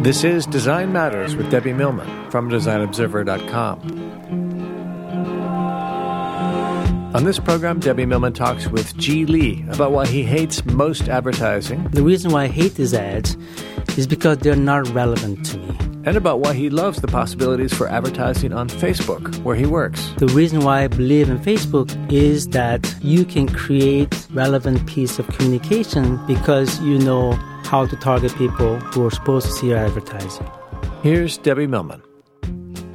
This is Design Matters with Debbie Millman from DesignObserver.com. On this program, Debbie Millman talks with Ji Lee about why he hates most advertising. The reason why I hate these ads is because they're not relevant to me. And about why he loves the possibilities for advertising on Facebook, where he works. The reason why I believe in Facebook is that you can create relevant piece of communication because you know how to target people who are supposed to see your advertising. Here's Debbie Millman.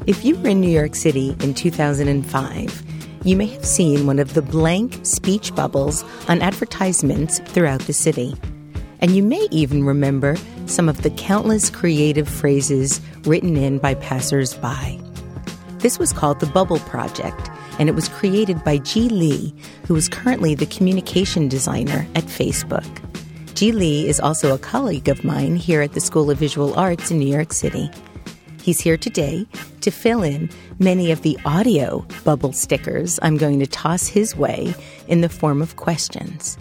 If you were in New York City in 2005, you may have seen one of the blank speech bubbles on advertisements throughout the city. And you may even remember some of the countless creative phrases written in by passersby. This was called the Bubble Project, and it was created by Ji Lee, who is currently the communication designer at Facebook. Ji Lee is also a colleague of mine here at the School of Visual Arts in New York City. He's here today to fill in many of the audio bubble stickers I'm going to toss his way in the form of questions.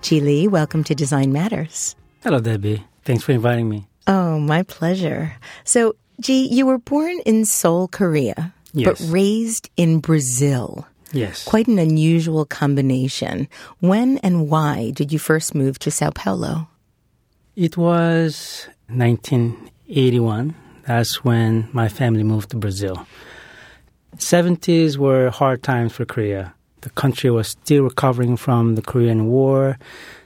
Ji Lee, welcome to Design Matters. Hello, Debbie. Thanks for inviting me. Oh, my pleasure. So, Ji, you were born in Seoul, Korea, yes. but raised in Brazil. Yes. Quite an unusual combination. When and why did you first move to Sao Paulo? It was 1981. That's when my family moved to Brazil. 70s were hard times for Korea. The country was still recovering from the Korean War.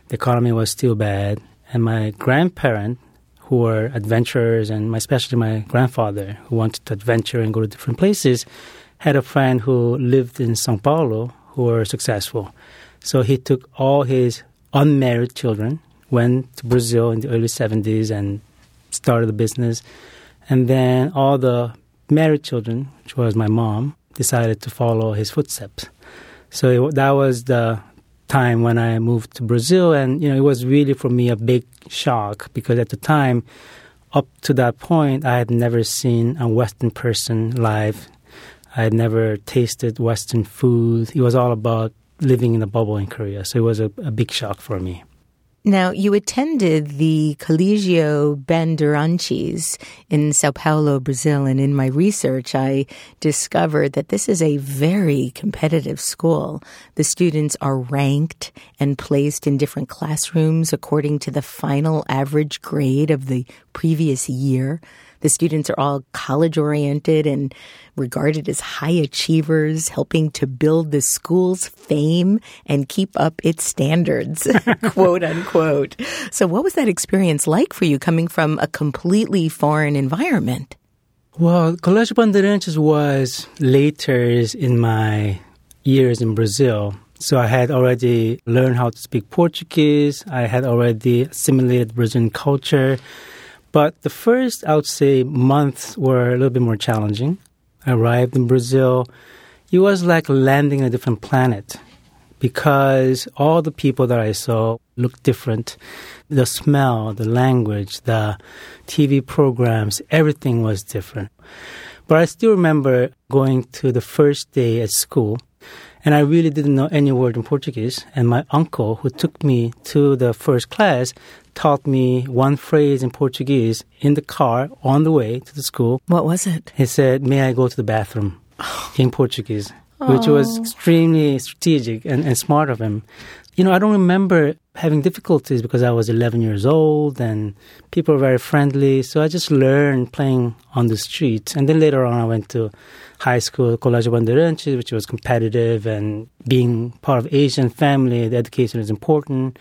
The economy was still bad. And my grandparents, who were adventurers, and my, especially my grandfather, who wanted to adventure and go to different places, had a friend who lived in Sao Paulo who were successful. So he took all his unmarried children, went to Brazil in the early 70s and started a business. And then all the married children, which was my mom, decided to follow his footsteps. So it, that was the time when I moved to Brazil, and you know it was really for me a big shock because at the time, up to that point, I had never seen a Western person live. I had never tasted Western food. It was all about living in a bubble in Korea, so it was a, a big shock for me. Now, you attended the Colegio Bandeirantes in Sao Paulo, Brazil, and in my research, I discovered that this is a very competitive school. The students are ranked and placed in different classrooms according to the final average grade of the previous year. The students are all college oriented and regarded as high achievers, helping to build the school's fame and keep up its standards, quote unquote. So, what was that experience like for you coming from a completely foreign environment? Well, Colégio Bandeirantes was later in my years in Brazil. So I had already learned how to speak Portuguese. I had already assimilated Brazilian culture. But the first, I would say, months were a little bit more challenging. I arrived in Brazil. It was like landing on a different planet because all the people that I saw looked different. The smell, the language, the TV programs, everything was different. But I still remember going to the first day at school and I really didn't know any word in Portuguese. And my uncle, who took me to the first class, taught me one phrase in Portuguese in the car on the way to the school. What was it? He said, May I go to the bathroom in Portuguese, which was oh. extremely strategic and, and smart of him. You know, I don't remember having difficulties because I was 11 years old and people were very friendly. So I just learned playing on the street. And then later on, I went to high school, Colégio Bandeirantes, which was competitive and being part of Asian family, the education is important.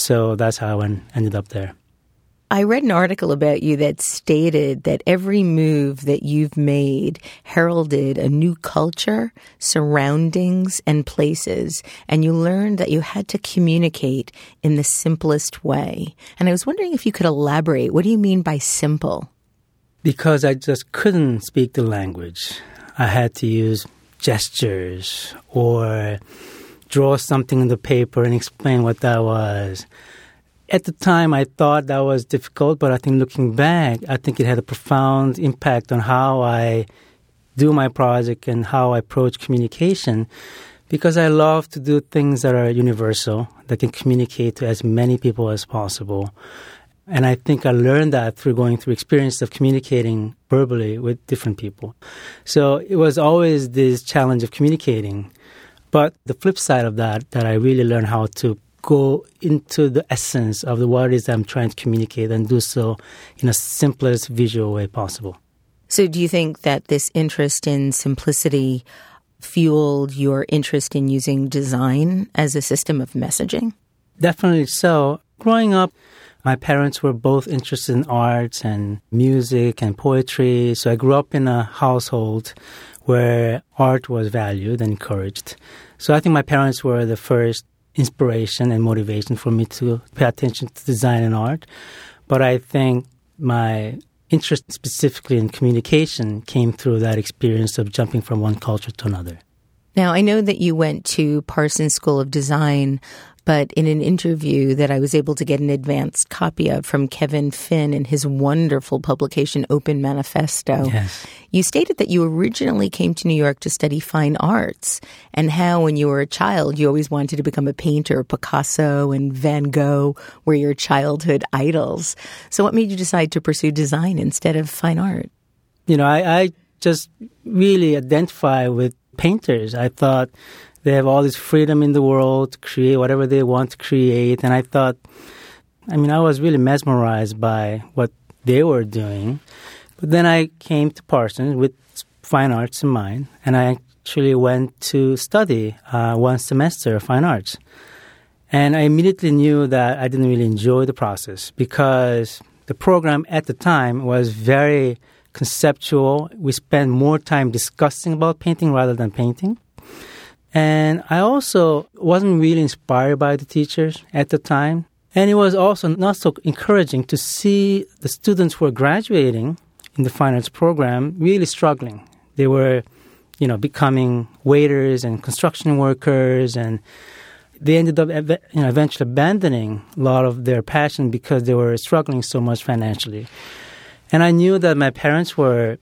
So that's how I ended up there. I read an article about you that stated that every move that you've made heralded a new culture, surroundings, and places, and you learned that you had to communicate in the simplest way. And I was wondering if you could elaborate. What do you mean by simple? Because I just couldn't speak the language. I had to use gestures or draw something on the paper and explain what that was at the time, I thought that was difficult, but I think looking back, I think it had a profound impact on how I do my project and how I approach communication because I love to do things that are universal, that can communicate to as many people as possible. And I think I learned that through going through experience of communicating verbally with different people. So it was always this challenge of communicating. But the flip side of that, that I really learned how to go into the essence of the what it is I'm trying to communicate and do so in a simplest visual way possible. So do you think that this interest in simplicity fueled your interest in using design as a system of messaging? Definitely so. Growing up, my parents were both interested in arts and music and poetry. So I grew up in a household where art was valued and encouraged. So I think my parents were the first inspiration and motivation for me to pay attention to design and art. But I think my interest specifically in communication came through that experience of jumping from one culture to another. Now, I know that you went to Parsons School of Design, but in an interview that I was able to get an advanced copy of from Kevin Finn in his wonderful publication Open Manifesto, yes. you stated that you originally came to New York to study fine arts and how when you were a child you always wanted to become a painter. Picasso and Van Gogh were your childhood idols. So what made you decide to pursue design instead of fine art? You know, I, I just really identify with painters. I thought they have all this freedom in the world to create whatever they want to create. And I thought, I mean, I was really mesmerized by what they were doing. But then I came to Parsons with fine arts in mind, and I actually went to study uh, one semester of fine arts. And I immediately knew that I didn't really enjoy the process because the program at the time was very conceptual. We spent more time discussing about painting rather than painting. And I also wasn't really inspired by the teachers at the time. And it was also not so encouraging to see the students who were graduating in the finance program really struggling. They were, you know, becoming waiters and construction workers, and they ended up, you know, eventually abandoning a lot of their passion because they were struggling so much financially. And I knew that my parents were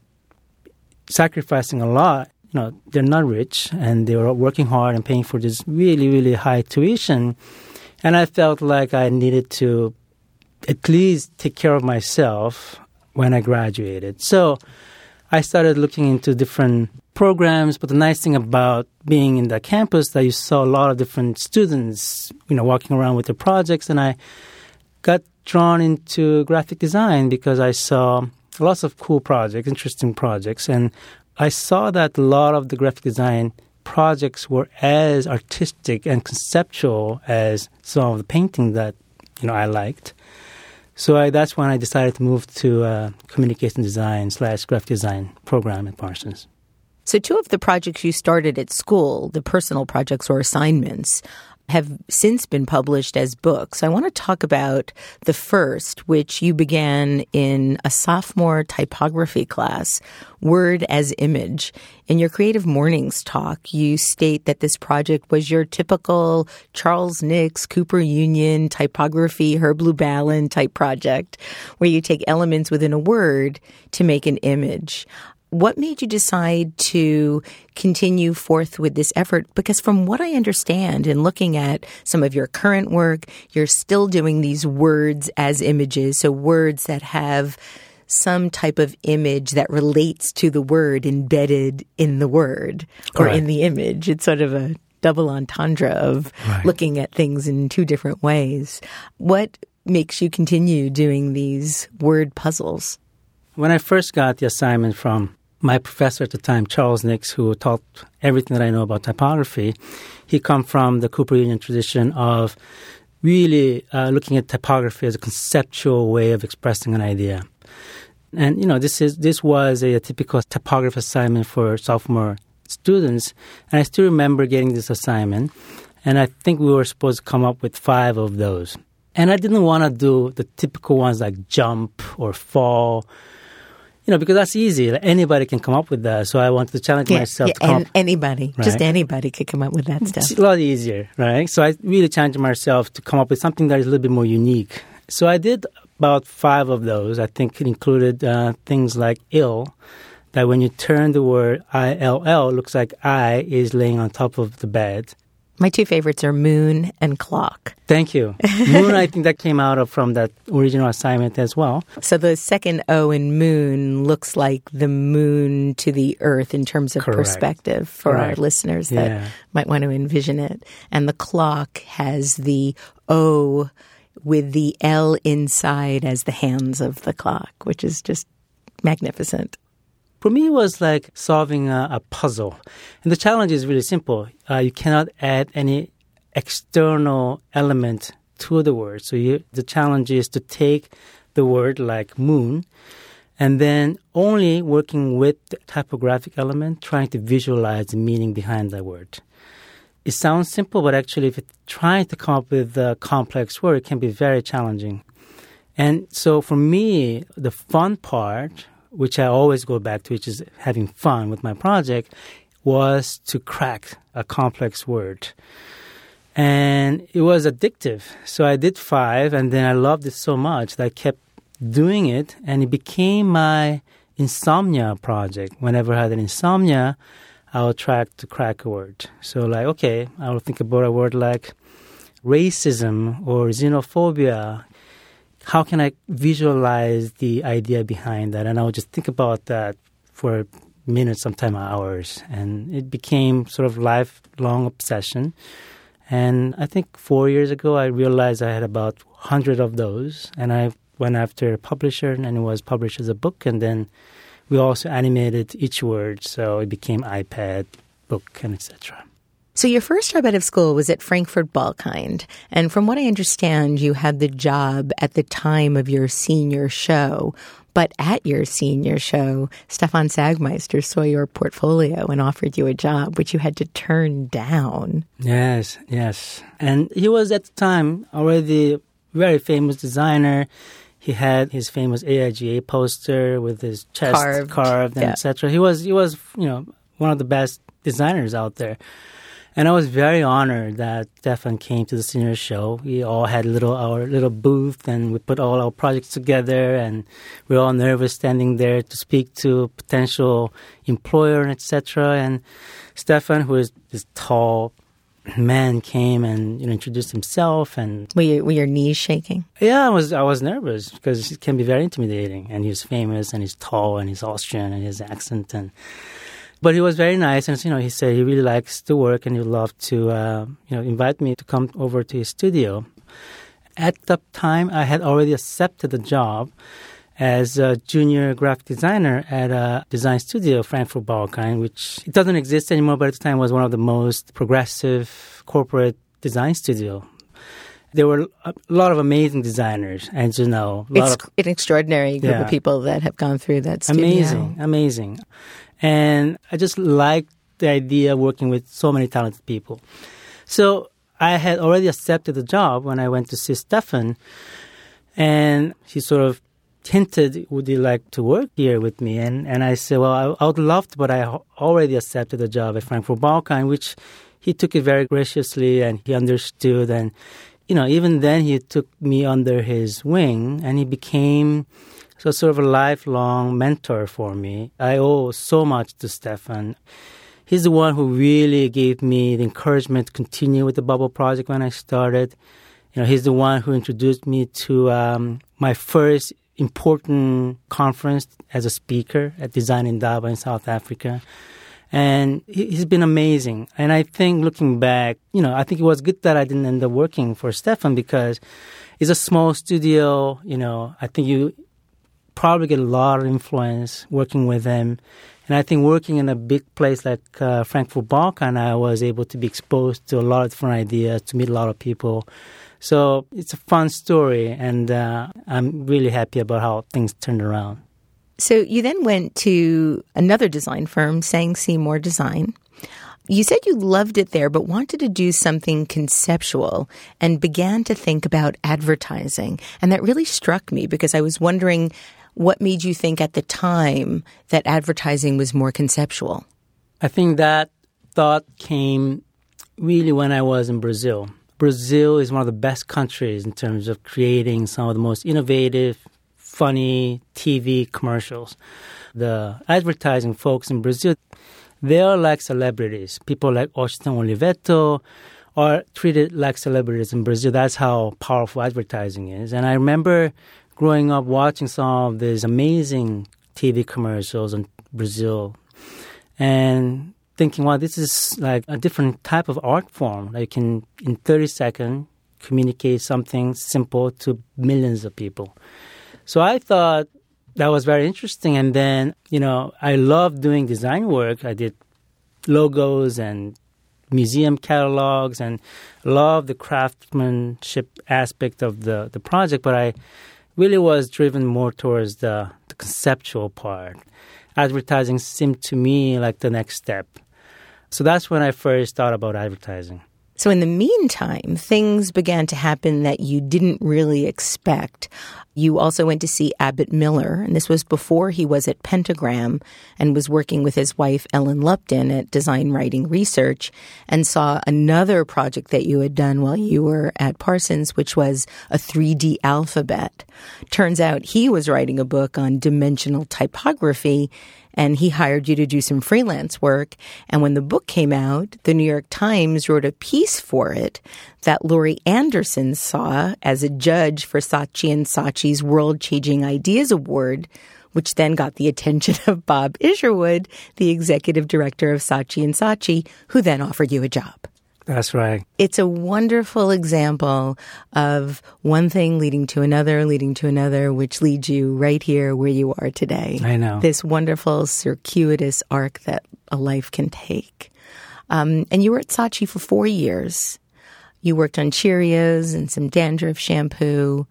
sacrificing a lot you know, they're not rich and they were working hard and paying for this really, really high tuition. And I felt like I needed to at least take care of myself when I graduated. So I started looking into different programs. But the nice thing about being in the campus that you saw a lot of different students, you know, walking around with their projects. And I got drawn into graphic design because I saw lots of cool projects, interesting projects. And I saw that a lot of the graphic design projects were as artistic and conceptual as some of the painting that you know I liked. So I, that's when I decided to move to uh, communication design slash graphic design program at Parsons. So, two of the projects you started at school, the personal projects or assignments, have since been published as books. I want to talk about the first, which you began in a sophomore typography class, Word as Image. In your Creative Mornings talk, you state that this project was your typical Charles Nix, Cooper Union, typography, Herb Lubalin type project, where you take elements within a word to make an image what made you decide to continue forth with this effort? Because from what I understand in looking at some of your current work, you're still doing these words as images. So words that have some type of image that relates to the word embedded in the word or right. in the image. It's sort of a double entendre of right. looking at things in two different ways. What makes you continue doing these word puzzles? When I first got the assignment from my professor at the time, Charles Nix, who taught everything that I know about typography, he come from the Cooper Union tradition of really uh, looking at typography as a conceptual way of expressing an idea. And you know, this is this was a, a typical typography assignment for sophomore students. And I still remember getting this assignment, and I think we were supposed to come up with five of those. And I didn't want to do the typical ones like jump or fall you know, because that's easy. Anybody can come up with that. So I wanted to challenge yeah, myself. Yeah, to come anybody, right? just anybody could come up with that stuff. It's a lot easier, right? So I really challenged myself to come up with something that is a little bit more unique. So I did about five of those. I think it included uh, things like ill, that when you turn the word I L L, looks like I is laying on top of the bed. My two favorites are moon and clock. Thank you. Moon, I think that came out of from that original assignment as well. So the second O in moon looks like the moon to the earth in terms of Correct. perspective for our listeners that Yeah. might want to envision it. And the clock has the O with the L inside as the hands of the clock, which is just magnificent. For me, it was like solving a, a puzzle. And the challenge is really simple. Uh, you cannot add any external element to the word. So you, the challenge is to take the word like moon and then only working with the typographic element, trying to visualize the meaning behind that word. It sounds simple, but actually, if you're trying to come up with a complex word, it can be very challenging. And so for me, the fun part, which I always go back to, which is having fun with my project, was to crack a complex word. And it was addictive. So I did five, and then I loved it so much that I kept doing it, and it became my insomnia project. Whenever I had an insomnia, I would try to crack a word. So, like, okay, I will think about a word like racism or xenophobia. How can I visualize the idea behind that? And I would just think about that for minutes, sometimes hours. And it became sort of lifelong obsession. And I think four years ago, I realized I had about 100 of those. And I went after a publisher, and it was published as a book. And then we also animated each word, so it became iPad, book, and etc. So your first job out of school was at Frankfurt Balkind, and from what I understand, you had the job at the time of your senior show. But at your senior show, Stefan Sagmeister saw your portfolio and offered you a job, which you had to turn down. Yes, yes. And he was at the time already a very famous designer. He had his famous AIGA poster with his chest Carved. carved, and Yeah. etc. He was he was you know one of the best designers out there. And I was very honored that Stefan came to the senior show. We all had little our little booth, and we put all our projects together. And we were all nervous standing there to speak to potential employer and etc. And Stefan, who is this tall man, came and you know introduced himself. And Were, you, were your knees shaking? yeah, I was I was nervous because it can be very intimidating. And he's famous, and he's tall, and he's Austrian, and his accent and. But he was very nice, and you know, he said he really likes the work, and he'd love to, uh, you know, invite me to come over to his studio. At the time, I had already accepted the job as a junior graphic designer at a design studio, Frankfurt Balkind, which it doesn't exist anymore, but at the time was one of the most progressive corporate design studio. There were a lot of amazing designers, and you know, a lot It's of an extraordinary group Yeah. of people that have gone through that studio. amazing, amazing. And I just liked the idea of working with so many talented people. So I had already accepted the job when I went to see Stefan, and he sort of hinted, "Would you like to work here with me?" And and I said, "Well, I, I would love to, but I already accepted the job at Frankfurt Balkind," which he took it very graciously and he understood and. You know, even then he took me under his wing and he became so sort of a lifelong mentor for me. I owe so much to Stefan. He's the one who really gave me the encouragement to continue with the Bubble Project when I started. You know, he's the one who introduced me to um, my first important conference as a speaker at Design Indaba in South Africa. And he- he's been amazing. And I think looking back, you know, I think it was good that I didn't end up working for Stefan because it's a small studio. You know, I think you probably get a lot of influence working with them. And I think working in a big place like uh, Frankfurt Balkind, I was able to be exposed to a lot of different ideas, to meet a lot of people. So it's a fun story, and uh, I'm really happy about how things turned around. So you then went to another design firm, Sang Seymour Design. You said you loved it there, but wanted to do something conceptual and began to think about advertising. And that really struck me because I was wondering what made you think at the time that advertising was more conceptual. I think that thought came really when I was in Brazil. Brazil is one of the best countries in terms of creating some of the most innovative, funny TV commercials. The advertising folks in Brazil, they are like celebrities. People like Austin Olivetto are treated like celebrities in Brazil. That's how powerful advertising is. And I remember growing up watching some of these amazing TV commercials in Brazil and thinking, wow, this is like a different type of art form. Like can, in 30 seconds, communicate something simple to millions of people. So I thought that was very interesting. And then, you know, I love doing design work. I did logos and museum catalogs and love the craftsmanship aspect of the, the project, but I really was driven more towards the, the conceptual part. Advertising seemed to me like the next step. So that's when I first thought about advertising. So, in the meantime, things began to happen that you didn't really expect. You also went to see Abbott Miller, and this was before he was at Pentagram and was working with his wife, Ellen Lupton, at Design Writing Research, and saw another project that you had done while you were at Parsons, which was a 3D alphabet. Turns out he was writing a book on dimensional typography and he hired you to do some freelance work. And when the book came out, the New York Times wrote a piece for it that Laurie Anderson saw as a judge for Saatchi and Saatchi's World Changing Ideas Award, which then got the attention of Bob Isherwood, the executive director of Saatchi and Saatchi, who then offered you a job. That's right. It's a wonderful example of one thing leading to another, leading to another, which leads you right here where you are today. I know. This wonderful circuitous arc that a life can take. Um, and you were at Saatchi for four years. You worked on Cheerios and some dandruff shampoo.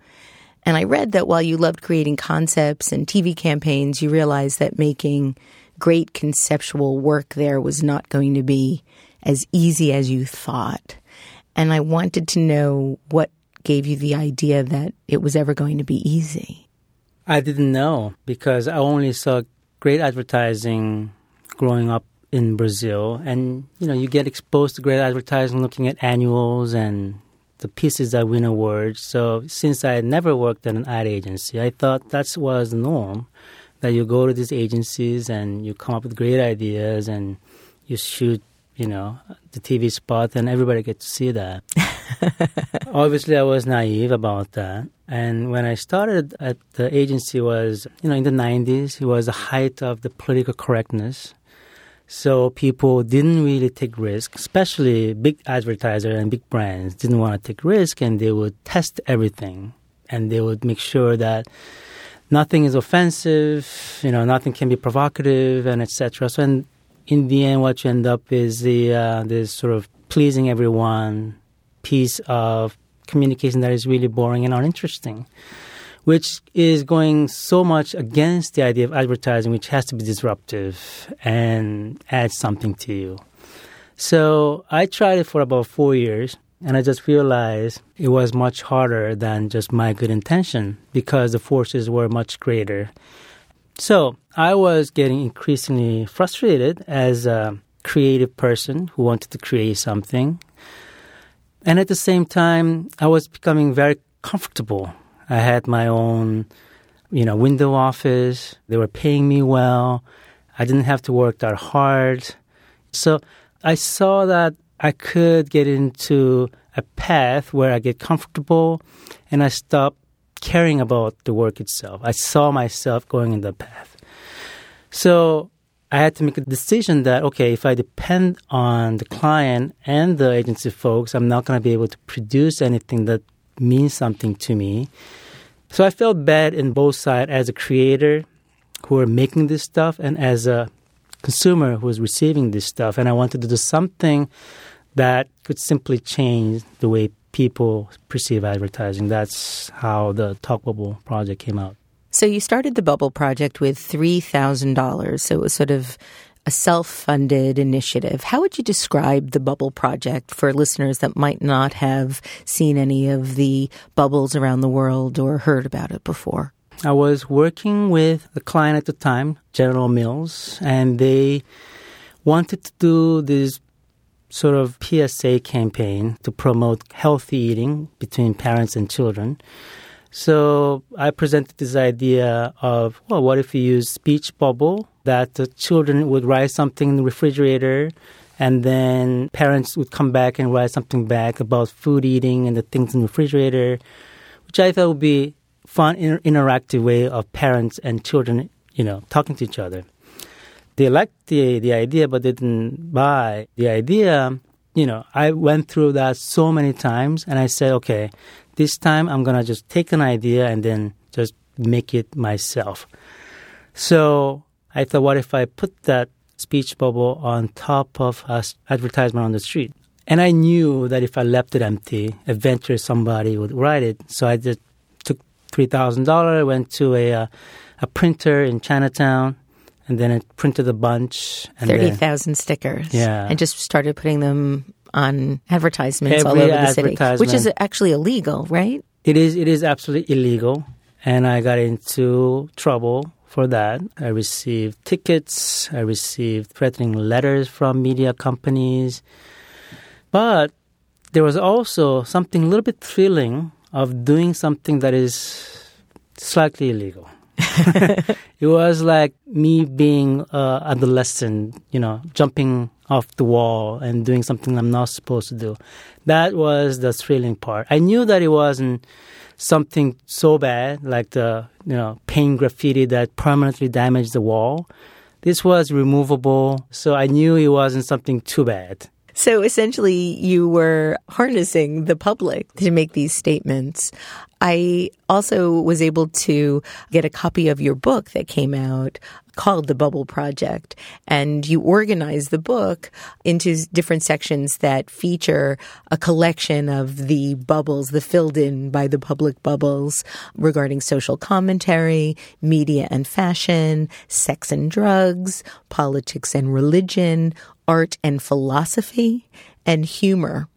And I read that while you loved creating concepts and TV campaigns, you realized that making great conceptual work there was not going to be as easy as you thought. And I wanted to know what gave you the idea that it was ever going to be easy. I didn't know because I only saw great advertising growing up in Brazil. And, you know, you get exposed to great advertising looking at annuals and the pieces that win awards. So since I had never worked at an ad agency, I thought that was the norm. That you go to these agencies and you come up with great ideas and you shoot you know, the TV spot, and everybody gets to see that. Obviously, I was naive about that. And when I started at the agency was, you know, in the 90s, it was the height of the political correctness. So people didn't really take risk, especially big advertisers and big brands didn't want to take risk and they would test everything and they would make sure that nothing is offensive, you know, nothing can be provocative and etc. So and in the end, what you end up is the uh, this sort of pleasing everyone piece of communication that is really boring and uninteresting, which is going so much against the idea of advertising, which has to be disruptive and add something to you. So I tried it for about four years. And I just realized it was much harder than just my good intention because the forces were much greater. So I was getting increasingly frustrated as a creative person who wanted to create something. And at the same time, I was becoming very comfortable. I had my own, you know, window office. They were paying me well. I didn't have to work that hard. So I saw that I could get into a path where I get comfortable and I stop caring about the work itself. I saw myself going in the path. So I had to make a decision that, okay, if I depend on the client and the agency folks, I'm not going to be able to produce anything that means something to me. So I felt bad in both sides as a creator who are making this stuff and as a consumer who is receiving this stuff. And I wanted to do something that could simply change the way people perceive advertising. That's how the Talk Bubble project came out. So you started the Bubble project with $3,000. So it was sort of a self funded initiative. How would you describe the Bubble Project for listeners that might not have seen any of the bubbles around the world or heard about it before? I was working with a client at the time, General Mills, and they wanted to do this sort of PSA campaign to promote healthy eating between parents and children. So I presented this idea of, well, what if we use speech bubble that the children would write something in the refrigerator And then parents would come back and write something back about food eating and the things in the refrigerator, which I thought would be fun, inter- interactive way of parents and children, you know, talking to each other. They liked the the idea, but they didn't buy the idea. You know, I went through that so many times, and I said, okay, this time I'm gonna just take an idea and then just make it myself. So I thought, what if I put that speech bubble on top of an advertisement on the street? And I knew that if I left it empty, eventually somebody would write it. So I just took three thousand dollars, went to a uh, a printer in Chinatown, and then it printed a bunch. And Thirty stickers. Yeah. and just started putting them on advertisements all over the city, which is actually illegal, right? It is it is absolutely illegal, and I got into trouble for that. I received tickets. I received threatening letters from media companies, but there was also something a little bit thrilling of doing something that is slightly illegal. it was like me being uh, adolescent, you know, jumping off the wall and doing something I'm not supposed to do. That was the thrilling part. I knew that it wasn't something so bad like the you know paint graffiti that permanently damaged the wall. This was removable, so I knew it wasn't something too bad. So essentially, you were harnessing the public to make these statements. I also was able to get a copy of your book that came out called The Bubble Project. And you organized the book into different sections that feature a collection of the bubbles, the filled in by the public bubbles regarding social commentary, media and fashion, sex and drugs, politics and religion, art and philosophy, and humor.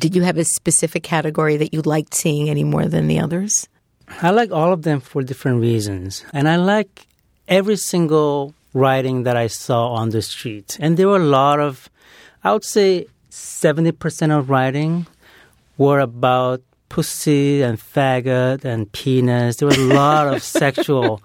Did you have a specific category that you liked seeing any more than the others? I like all of them for different reasons. And I like every single writing that I saw on the street. And there were a lot of, I would say 70% of writing were about pussy and faggot and penis. There was a lot of sexual,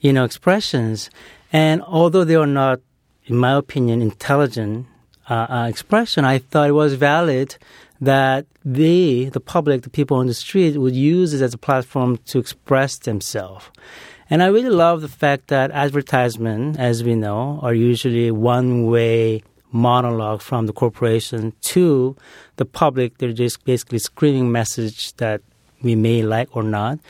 you know, expressions. And although they were not, in my opinion, intelligent uh, uh, expression, I thought it was valid that they, the public, the people on the street, would use it as a platform to express themselves. And I really love the fact that advertisements, as we know, are usually one way monologue from the corporation to the public. They're just basically screaming message that we may like or not.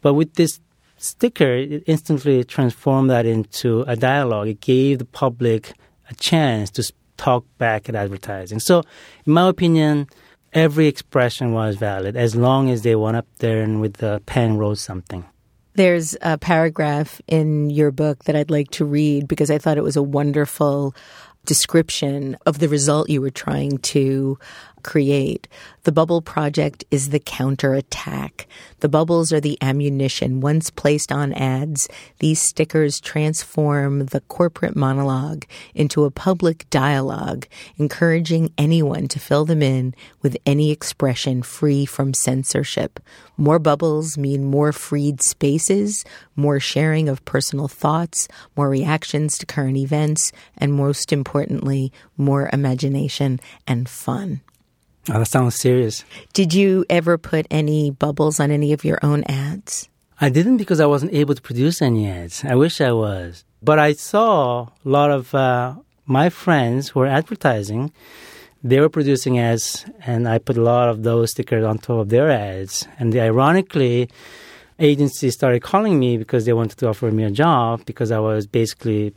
But with this sticker, it instantly transformed that into a dialogue. It gave the public a chance to talk back at advertising. So, in my opinion, every expression was valid as long as they went up there and with the pen wrote something. There's a paragraph in your book that I'd like to read because I thought it was a wonderful description of the result you were trying to create. The bubble project is the counterattack. The bubbles are the ammunition. Once placed on ads, these stickers transform the corporate monologue into a public dialogue, encouraging anyone to fill them in with any expression free from censorship. More bubbles mean more freed spaces, more sharing of personal thoughts, more reactions to current events, and most importantly, more imagination and fun. Oh, that sounds serious. Did you ever put any bubbles on any of your own ads? I didn't because I wasn't able to produce any ads. I wish I was. But I saw a lot of uh, my friends who were advertising. They were producing ads, and I put a lot of those stickers on top of their ads. And they, ironically, agencies started calling me because they wanted to offer me a job because I was basically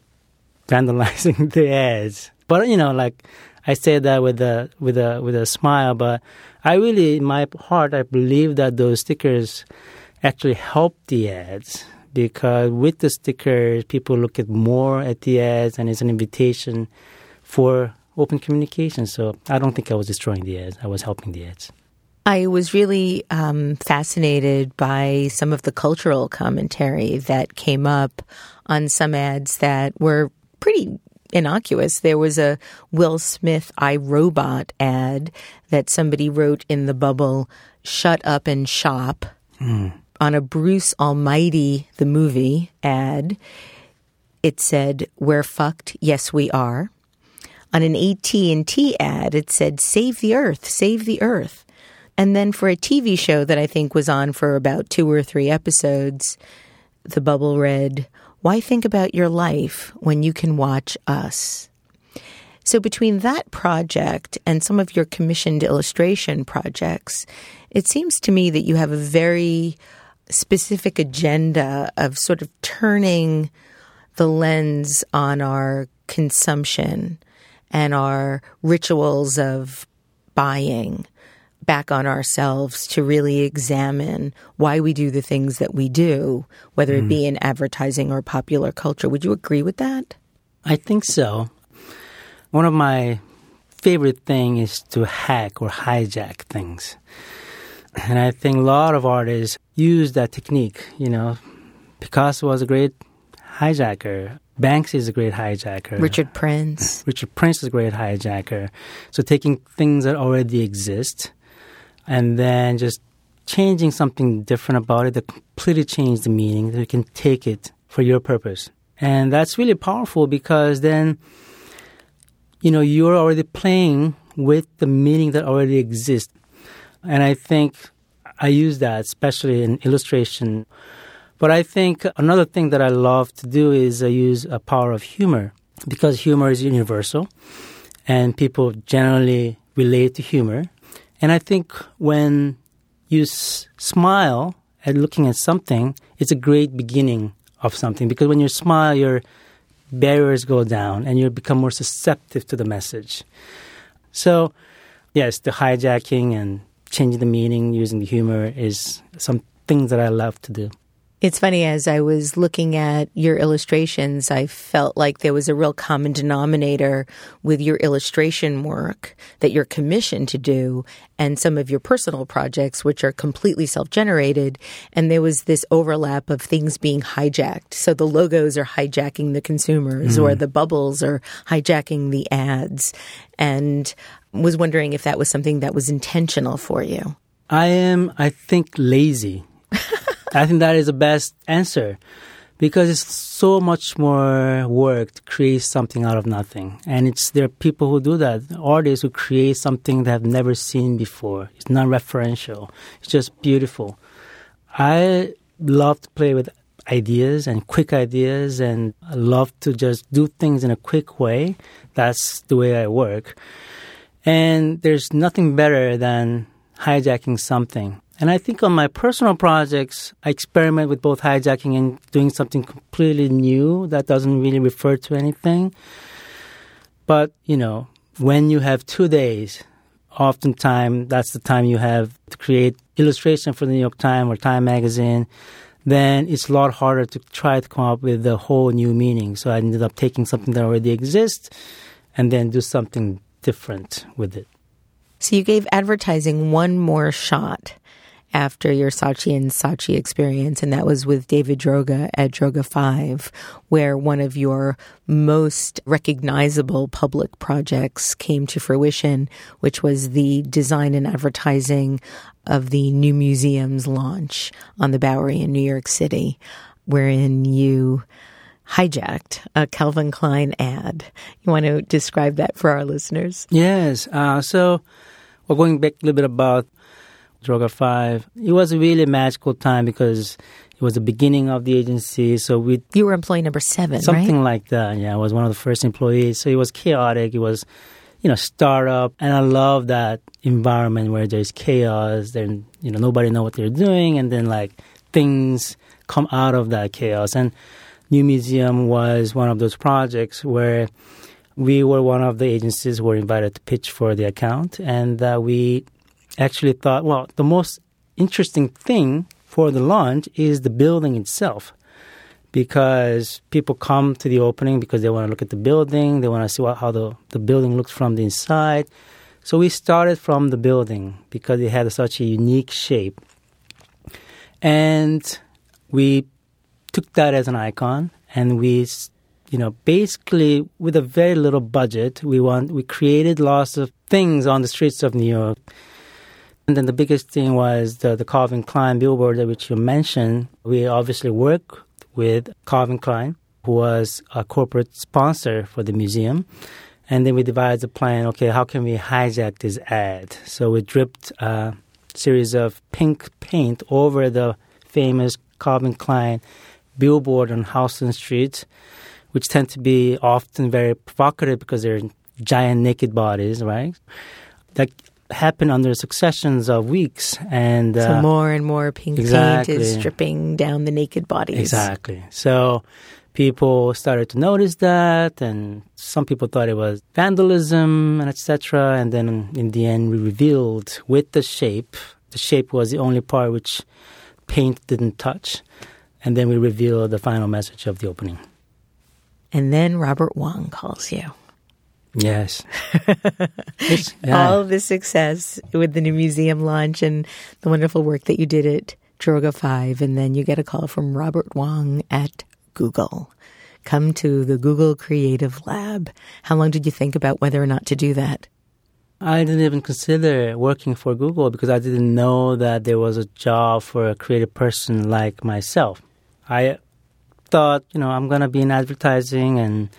vandalizing the ads. But you know, like I say that with a with a with a smile, but I really, in my heart, I believe that those stickers actually help the ads because with the stickers, people look at more at the ads, and it's an invitation for open communication. So I don't think I was destroying the ads; I was helping the ads. I was really um, fascinated by some of the cultural commentary that came up on some ads that were pretty innocuous. There was a Will Smith I Robot ad that somebody wrote in the bubble, Shut Up and Shop. On a Bruce Almighty, the movie ad, it said, We're fucked, yes we are. on an AT&T ad it said save the earth, save the earth. And then for a TV show that I think was on for about 2 or 3 episodes, the bubble read, "Why think about your life when you can watch us?" So between that project and some of your commissioned illustration projects, it seems to me that you have a very specific agenda of sort of turning the lens on our consumption and our rituals of buying back on ourselves to really examine why we do the things that we do, whether mm. it be in advertising or popular culture. Would you agree with that? I think so. One of my favorite thing is to hack or hijack things. And I think a lot of artists use that technique. You know, Picasso was a great hijacker. Banksy is a great hijacker. Richard Prince. Richard Prince is a great hijacker. So taking things that already exist and then just changing something different about it that completely change the meaning, that you can take it for your purpose. And that's really powerful because then, you know, you're already playing with the meaning that already exists. And I think I use that, especially in illustration. But I think another thing that I love to do is I use a power of humor because humor is universal and people generally relate to humor. And I think when you s- smile at looking at something, it's a great beginning of something because when you smile, your barriers go down and you become more susceptible to the message. So, yes, the hijacking and changing the meaning using the humor is some things that I love to do. It's funny, as I was looking at your illustrations, I felt like there was a real common denominator with your illustration work that you're commissioned to do and some of your personal projects, which are completely self generated. And there was this overlap of things being hijacked. So the logos are hijacking the consumers mm-hmm. or the bubbles are hijacking the ads. And was wondering if that was something that was intentional for you. I am, I think, lazy. I think that is the best answer because it's so much more work to create something out of nothing. And it's there are people who do that, artists who create something they have never seen before. It's not referential. It's just beautiful. I love to play with ideas and quick ideas and I love to just do things in a quick way. That's the way I work. And there's nothing better than hijacking something and I think on my personal projects, I experiment with both hijacking and doing something completely new that doesn't really refer to anything. But, you know, when you have two days, oftentimes that's the time you have to create illustration for the New York Times or Time Magazine, then it's a lot harder to try to come up with a whole new meaning. So I ended up taking something that already exists and then do something different with it. So you gave advertising one more shot after your Saatchi and Saatchi experience, and that was with David Droga at Droga 5, where one of your most recognizable public projects came to fruition, which was the design and advertising of the new museum's launch on the Bowery in New York City, wherein you hijacked a Calvin Klein ad. You want to describe that for our listeners? Yes. Uh, so, we're going back a little bit about Droga 5. It was a really magical time because it was the beginning of the agency. So we You were employee number seven, Something right? like that. Yeah, I was one of the first employees. So it was chaotic. It was, you know, startup. And I love that environment where there's chaos. Then, you know, nobody know what they're doing. And then like things come out of that chaos. And New Museum was one of those projects where we were one of the agencies who were invited to pitch for the account. And uh, we actually thought, well, the most interesting thing for the launch is the building itself. Because people come to the opening because they want to look at the building, they want to see what, how the, the building looks from the inside. So we started from the building because it had such a unique shape. And we took that as an icon and we you know basically with a very little budget we want we created lots of things on the streets of New York and then the biggest thing was the, the Calvin Klein billboard, which you mentioned. We obviously work with Calvin Klein, who was a corporate sponsor for the museum. And then we devised a plan. Okay, how can we hijack this ad? So we dripped a series of pink paint over the famous Calvin Klein billboard on Houston Street, which tend to be often very provocative because they're giant naked bodies, right? That happened under successions of weeks, and so uh, more and more pink exactly. paint is stripping down the naked bodies. Exactly. So people started to notice that, and some people thought it was vandalism and etc. And then in the end, we revealed with the shape. The shape was the only part which paint didn't touch, and then we revealed the final message of the opening. And then Robert Wong calls you. Yes. yeah. All the success with the new museum launch and the wonderful work that you did at Droga 5. And then you get a call from Robert Wong at Google. Come to the Google Creative Lab. How long did you think about whether or not to do that? I didn't even consider working for Google because I didn't know that there was a job for a creative person like myself. I thought, you know, I'm going to be in advertising and,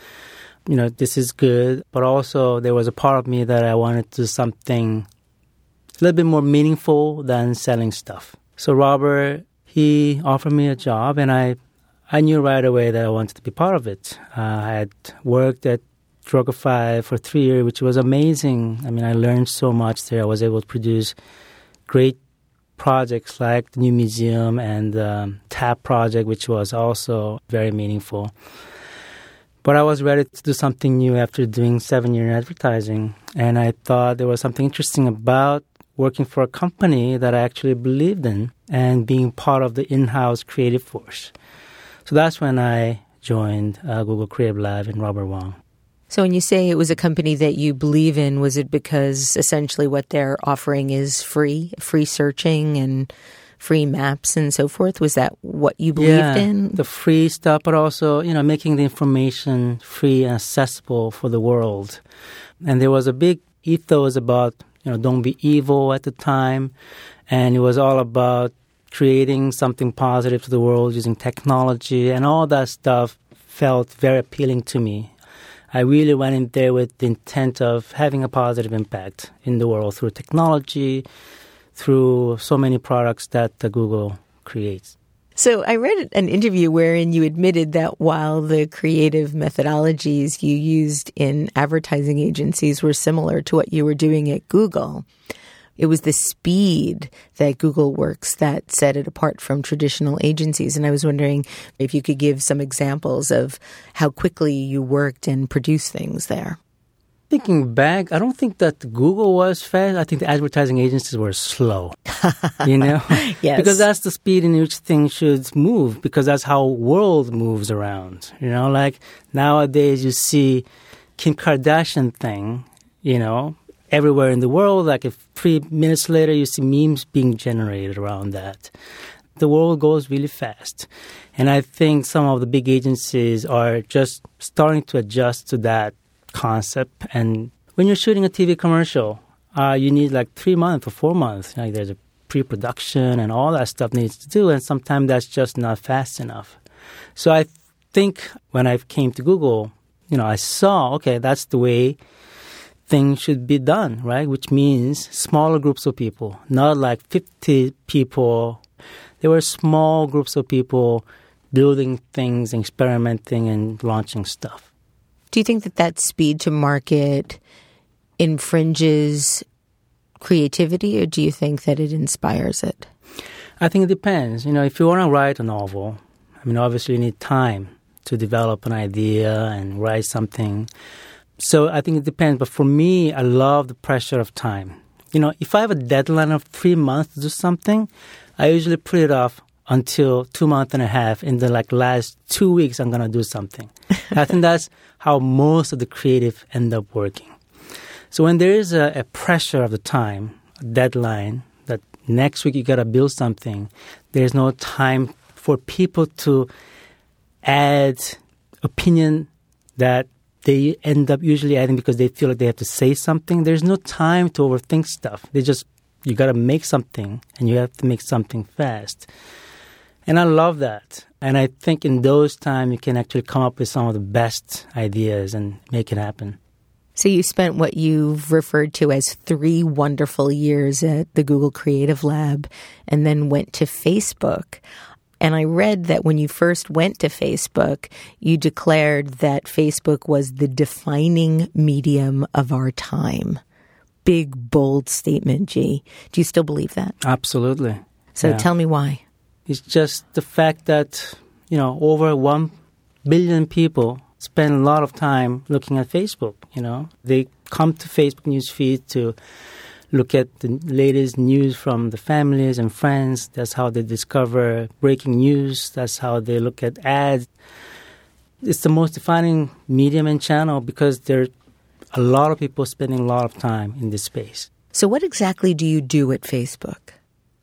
you know, this is good. But also, there was a part of me that I wanted to do something a little bit more meaningful than selling stuff. So, Robert, he offered me a job and I I knew right away that I wanted to be part of it. Uh, I had worked at Droga5 for three years, which was amazing. I mean, I learned so much there. I was able to produce great projects like the new museum and um, TAP project, which was also very meaningful. But I was ready to do something new after doing seven years in advertising. And I thought there was something interesting about working for a company that I actually believed in and being part of the in house creative force. So that's when I joined uh, Google Creative Lab and Robert Wong. So when you say it was a company that you believe in, was it because essentially what they're offering is free, free searching and free maps and so forth? Was that what you believed yeah, in? The free stuff, but also, you know, making the information free and accessible for the world. And there was a big ethos about, you know, don't be evil at the time. And it was all about creating something positive to the world using technology and all that stuff felt very appealing to me. I really went in there with the intent of having a positive impact in the world through technology, through so many products that Google creates. So I read an interview wherein you admitted that while the creative methodologies you used in advertising agencies were similar to what you were doing at Google, it was the speed that Google works that set it apart from traditional agencies. And I was wondering if you could give some examples of how quickly you worked and produced things there. Thinking back, I don't think that Google was fast. I think the advertising agencies were slow. you know, yes, because that's the speed in which things should move. Because that's how world moves around. You know, like nowadays you see Kim Kardashian thing. You know, everywhere in the world. Like if three minutes later, you see memes being generated around that. The world goes really fast. And I think some of the big agencies are just starting to adjust to that concept. And when you're shooting a TV commercial, uh, you need like three months or four months. Like there's a pre-production and all that stuff needs to do, and sometimes that's just not fast enough. So I think when I came to Google, you know, I saw okay, that's the way things should be done, right? Which means smaller groups of people, not like 50 people. There were small groups of people building things, experimenting, and launching stuff. Do you think that that speed to market infringes creativity, or do you think that it inspires it? I think it depends. You know, if you want to write a novel, I mean, obviously you need time to develop an idea and write something. So I think it depends. But for me, I love the pressure of time. You know, if I have a deadline of three months to do something, I usually put it off until two months and a half. In the like last two weeks, I'm gonna do something. I think that's how most of the creative end up working. So when there is a, a pressure of the time, deadline that next week you gotta build something, there's no time for people to add opinion that they end up usually adding because they feel like they have to say something. There's no time to overthink stuff. They just, you got to make something and you have to make something fast. And I love that. And I think in those times you can actually come up with some of the best ideas and make it happen. So you spent what you've referred to as three wonderful years at the Google Creative Lab and then went to Facebook. And I read that when you first went to Facebook, you declared that Facebook was the defining medium of our time. Big, bold statement, Ji. Do you still believe that? Absolutely. So Yeah. tell me why. It's just the fact that, you know, over 1 billion people spend a lot of time looking at Facebook, you know. They come to Facebook newsfeed to look at the latest news from the families and friends. That's how they discover breaking news. That's how they look at ads. It's the most defining medium and channel because there are a lot of people spending a lot of time in this space. So, what exactly do you do at Facebook?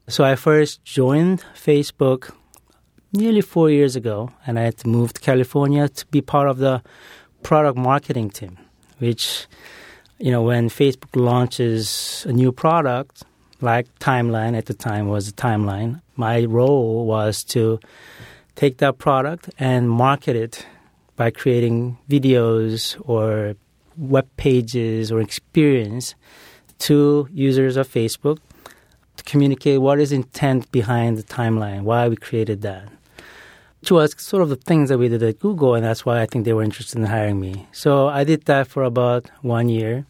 So I first joined Facebook nearly four years ago, and I had to move to California to be part of the product marketing team, which, you know, when Facebook launches a new product, like Timeline at the time was a Timeline, my role was to take that product and market it by creating videos or web pages or experience to users of Facebook communicate what is intent behind the timeline, why we created that. Which was sort of the things that we did at Google, and that's why I think they were interested in hiring me. So I did that for about one year,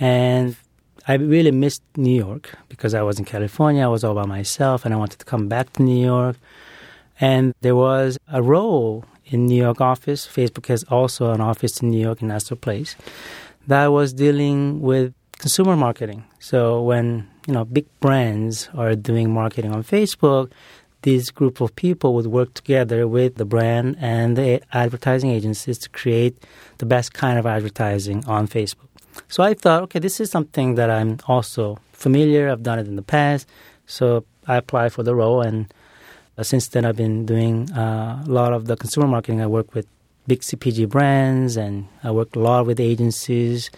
and I really missed New York because I was in California. I was all by myself, and I wanted to come back to New York. And there was a role in New York office. Facebook has also an office in New York in Astor Place that was dealing with consumer marketing. So when you know big brands are doing marketing on Facebook, this group of people would work together with the brand and the advertising agencies to create the best kind of advertising on Facebook. So I thought, okay, this is something that I'm also familiar. I've done it in the past, so I applied for the role, and uh, since then I've been doing uh, a lot of the consumer marketing. I work with big CPG brands, and I work a lot with agencies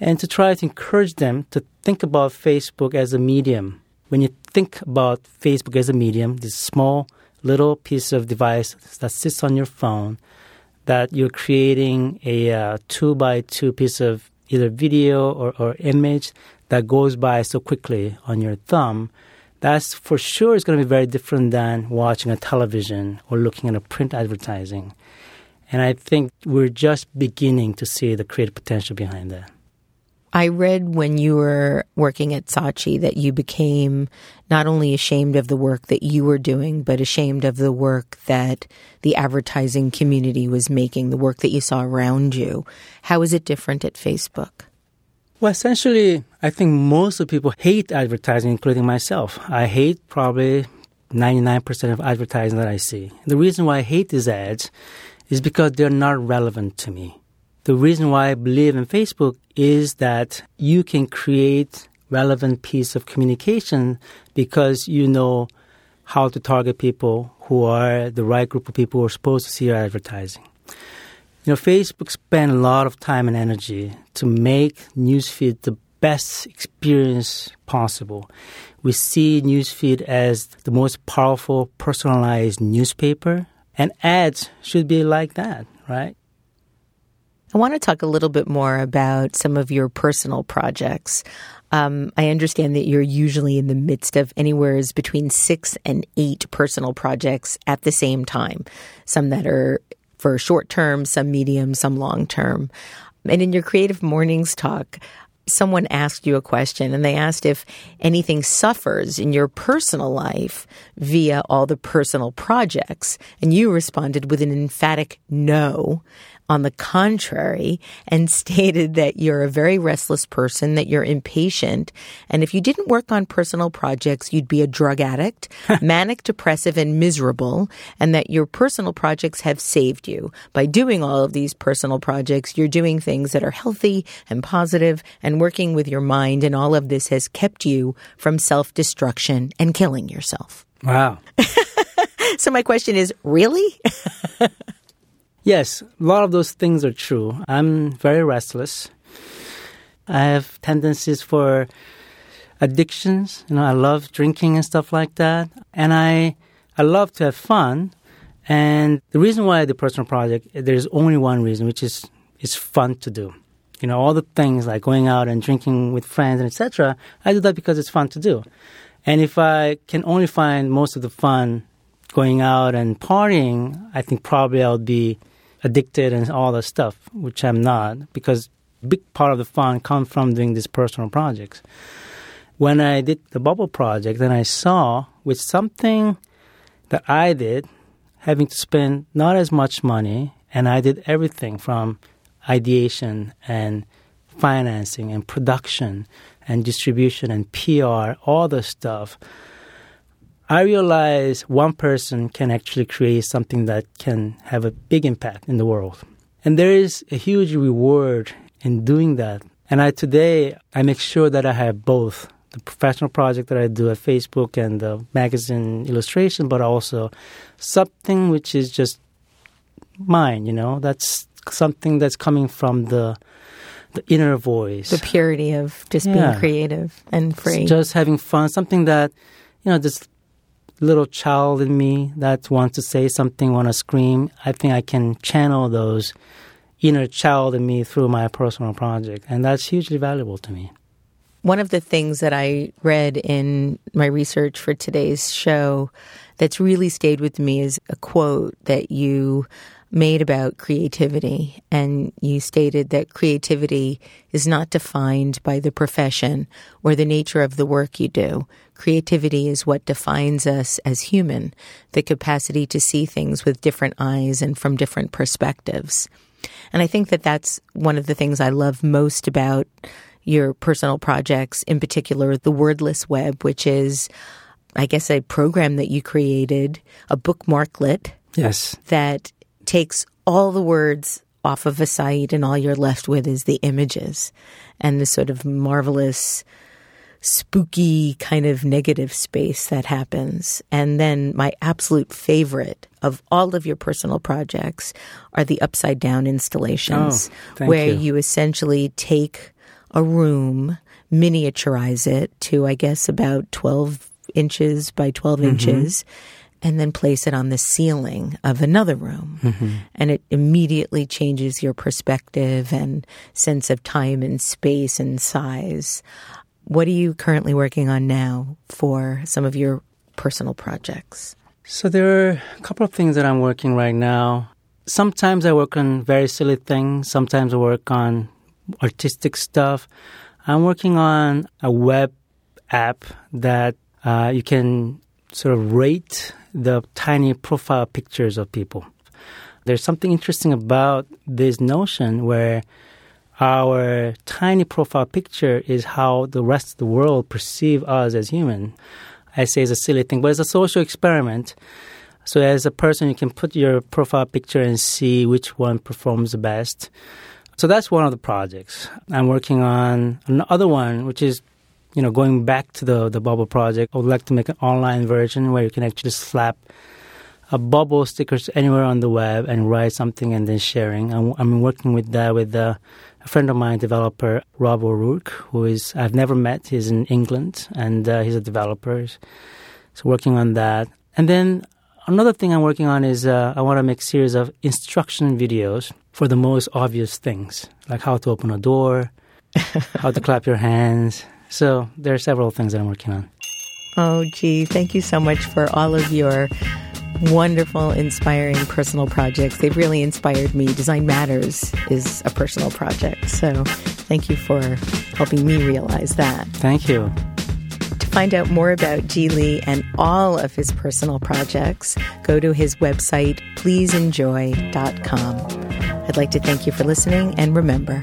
and to try to encourage them to think about Facebook as a medium. When you think about Facebook as a medium, this small little piece of device that sits on your phone, that you're creating a uh, two by two piece of either video or, or image that goes by so quickly on your thumb, that's for sure is going to be very different than watching a television or looking at a print advertising. And I think we're just beginning to see the creative potential behind that. I read when you were working at Saatchi that you became not only ashamed of the work that you were doing, but ashamed of the work that the advertising community was making, the work that you saw around you. How is it different at Facebook? Well, essentially, I think most of people hate advertising, including myself. I hate probably 99% of advertising that I see. The reason why I hate these ads is because they're not relevant to me. The reason why I believe in Facebook is that you can create relevant piece of communication because you know how to target people who are the right group of people who are supposed to see your advertising. You know, Facebook spent a lot of time and energy to make newsfeed the best experience possible. We see newsfeed as the most powerful personalized newspaper, and ads should be like that, right? I want to talk a little bit more about some of your personal projects. Um, I understand that you're usually in the midst of anywhere between six and eight personal projects at the same time, some that are for short term, some medium, some long term. And in your Creative Mornings talk, someone asked you a question and they asked if anything suffers in your personal life via all the personal projects. And you responded with an emphatic no on the contrary and stated that you're a very restless person, that you're impatient. And if you didn't work on personal projects, you'd be a drug addict, manic, depressive, and miserable. And that your personal projects have saved you. By doing all of these personal projects, you're doing things that are healthy and positive and working with your mind. And all of this has kept you from self destruction and killing yourself. Wow. So my question is, really? Yes, a lot of those things are true. I'm very restless. I have tendencies for addictions. You know, I love drinking and stuff like that. And I I love to have fun. And the reason why I do personal project, there's only one reason, which is it's fun to do. You know, all the things like going out and drinking with friends and etc. I do that because it's fun to do. And if I can only find most of the fun going out and partying, I think probably I'll be addicted and all that stuff, which I'm not, because big part of the fun comes from doing these personal projects. When I did the bubble project, then I saw with something that I did, having to spend not as much money, and I did everything from ideation and financing and production and distribution and PR, all the stuff. I realized one person can actually create something that can have a big impact in the world. And there is a huge reward in doing that. And I today I make sure that I have both the professional project that I do at Facebook and the magazine illustration, but also something which is just mine, you know, that's something that's coming from the the inner voice. The purity of just yeah. being creative and free. Just having fun, something that, you know, this little child in me that wants to say something, want to scream. I think I can channel those inner child in me through my personal project. And that's hugely valuable to me. One of the things that I read in my research for today's show that's really stayed with me is a quote that you made about creativity. And you stated that creativity is not defined by the profession or the nature of the work you do. Creativity is what defines us as human, the capacity to see things with different eyes and from different perspectives. And I think that that's one of the things I love most about your personal projects, in particular, the Wordless Web, which is, I guess, a program that you created, a bookmarklet. Yes. That takes all the words off of a site and all you're left with is the images and the sort of marvelous spooky kind of negative space that happens. And then my absolute favorite of all of your personal projects are the upside down installations oh, where you. you essentially take a room, miniaturize it to, I guess, about 12 inches by 12 mm-hmm. inches and then place it on the ceiling of another room. Mm-hmm. And it immediately changes your perspective and sense of time and space and size. What are you currently working on now for some of your personal projects? So there are a couple of things that I'm working right now. Sometimes I work on very silly things, sometimes I work on artistic stuff. I'm working on a web app that uh, you can sort of rate the tiny profile pictures of people. There's something interesting about this notion where our tiny profile picture is how the rest of the world perceive us as human. I say it's a silly thing, but it's a social experiment. So as a person, you can put your profile picture and see which one performs the best. So that's one of the projects. I'm working on another one, which is you know, going back to the, the bubble project, I would like to make an online version where you can actually slap a bubble stickers anywhere on the web and write something and then sharing. I'm, I'm working with that with uh, a friend of mine, developer Rob O'Rourke, who is I've never met. He's in England and uh, he's a developer. So working on that, and then another thing I'm working on is uh, I want to make a series of instruction videos for the most obvious things, like how to open a door, how to clap your hands, so there are several things that I'm working on. Oh, Ji, thank you so much for all of your wonderful, inspiring personal projects. They've really inspired me. Design Matters is a personal project. So thank you for helping me realize that. Thank you. To find out more about Ji Lee and all of his personal projects, go to his website, pleaseenjoy.com. I'd like to thank you for listening, and remember,